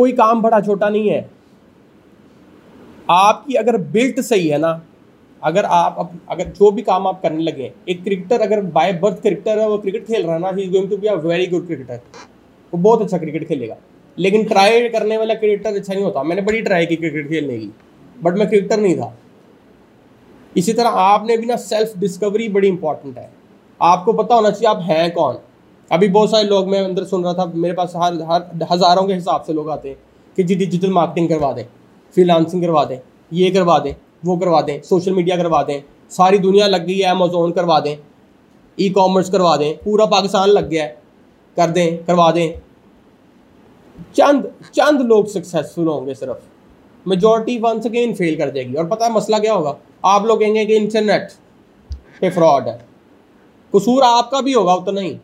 कोई काम बड़ा छोटा नहीं है। आपकी अगर बिल्ट सही है ना, अगर आप अगर जो भी काम आप करने लगे, एक क्रिकेटर अगर बाय बर्थ क्रिकेटर है, वो क्रिकेट खेल रहा है ना ही is going to be a very good cricketer वो बहुत अच्छा क्रिकेट खेलेगा। लेकिन ट्राई करने वाला क्रिकेटर अच्छा नहीं होता। मैंने बड़ी ट्राई की क्रिकेट खेलने की बट मैं क्रिकेटर नहीं था। इसी तरह आपने भी ना सेल्फ डिस्कवरी बड़ी इंपॉर्टेंट है। आपको पता होना चाहिए आप हैं कौन। अभी बहुत सारे लोग मैं अंदर सुन रहा था, मेरे पास हर हर हज़ारों के हिसाब से लोग आते हैं कि जी डिजिटल मार्केटिंग करवा दें फ्रीलांसिंग करवा दें, ये करवा दें, वो करवा दें सोशल मीडिया करवा दें, सारी दुनिया लग गई है अमेजोन करवा दें ई कॉमर्स करवा दें, पूरा पाकिस्तान लग गया है, कर दें, करवा दें। चंद चंद लोग सक्सेसफुल होंगे सिर्फ़। मेजोरिटी वंस अगेन फेल कर जाएगी और पता है मसला क्या होगा? आप लोग कहेंगे कि इंटरनेट पे फ्रॉड है। कसूर आपका भी होगा, उतना ही।